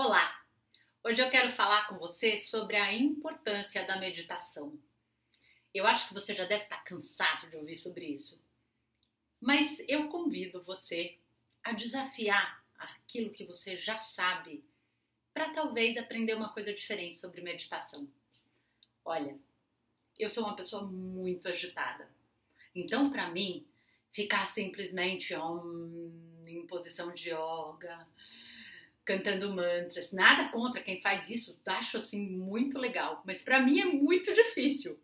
Olá! Hoje eu quero falar com você sobre a importância da meditação. Eu acho que você já deve estar cansado de ouvir sobre isso, mas eu convido você a desafiar aquilo que você já sabe para talvez aprender uma coisa diferente sobre meditação. Olha, eu sou uma pessoa muito agitada, então para mim ficar simplesmente em posição de yoga cantando mantras. Nada contra quem faz isso, acho assim muito legal, mas para mim é muito difícil.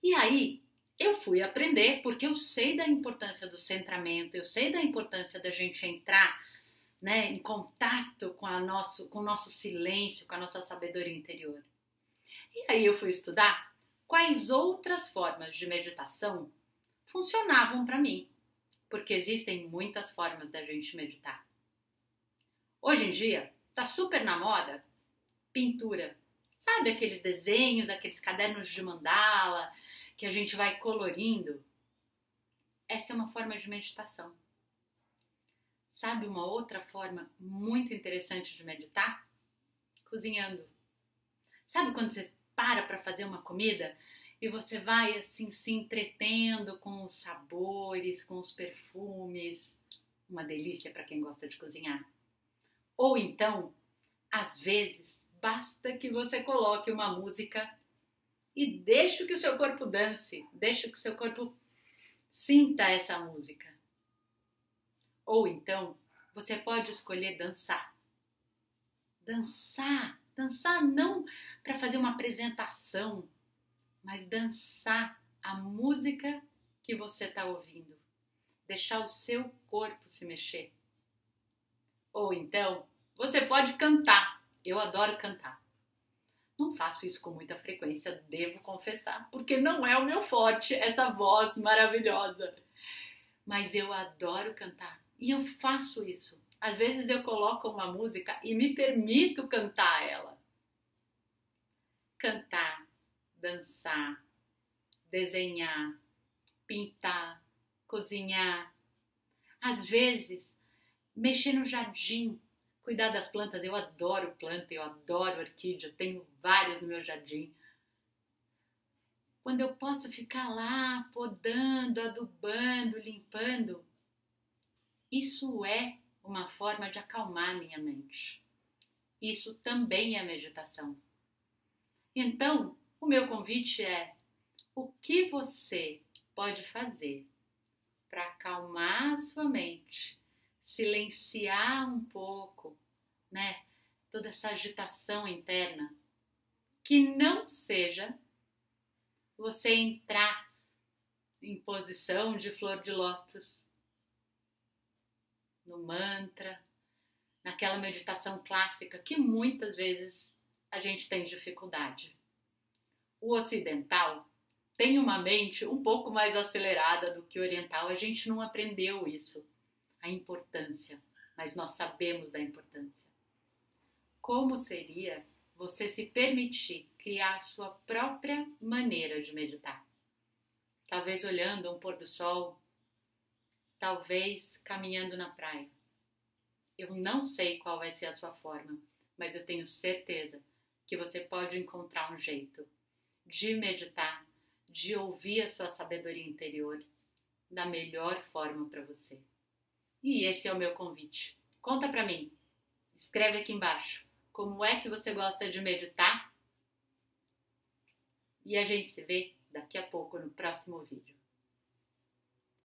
E aí eu fui aprender porque eu sei da importância do centramento, eu sei da importância da gente entrar né, em contato com, a nosso, com o nosso silêncio, com a nossa sabedoria interior. E aí eu fui estudar quais outras formas de meditação funcionavam para mim, porque existem muitas formas da gente meditar. Hoje em dia, tá super na moda pintura. Sabe aqueles desenhos, aqueles cadernos de mandala que a gente vai colorindo? Essa é uma forma de meditação. Sabe uma outra forma muito interessante de meditar? Cozinhando. Sabe quando você para para fazer uma comida e você vai assim se entretendo com os sabores, com os perfumes? Uma delícia para quem gosta de cozinhar. Ou então, às vezes, basta que você coloque uma música e deixe que o seu corpo dance, deixe que o seu corpo sinta essa música. Ou então, você pode escolher dançar. Dançar, dançar não para fazer uma apresentação, mas dançar a música que você está ouvindo. Deixar o seu corpo se mexer. Ou então, você pode cantar. Eu adoro cantar. Não faço isso com muita frequência, devo confessar, porque não é o meu forte essa voz maravilhosa. Mas eu adoro cantar e eu faço isso. Às vezes eu coloco uma música e me permito cantar ela. Cantar, dançar, desenhar, pintar, cozinhar. Às vezes, mexer no jardim, Cuidar das plantas, eu adoro planta, eu adoro orquídea, tenho várias no meu jardim. Quando eu posso ficar lá podando, adubando, limpando, isso é uma forma de acalmar minha mente. Isso também é meditação. Então, o meu convite é: o que você pode fazer para acalmar a sua mente silenciar um pouco, né? Toda essa agitação interna, que não seja você entrar em posição de flor de lótus, no mantra, naquela meditação clássica que muitas vezes a gente tem dificuldade. O ocidental tem uma mente um pouco mais acelerada do que o oriental, a gente não aprendeu isso a importância, mas nós sabemos da importância. Como seria você se permitir criar sua própria maneira de meditar? Talvez olhando um pôr do sol, talvez caminhando na praia. Eu não sei qual vai ser a sua forma, mas eu tenho certeza que você pode encontrar um jeito de meditar, de ouvir a sua sabedoria interior da melhor forma para você. E esse é o meu convite. Conta pra mim. Escreve aqui embaixo. Como é que você gosta de meditar? E a gente se vê daqui a pouco no próximo vídeo.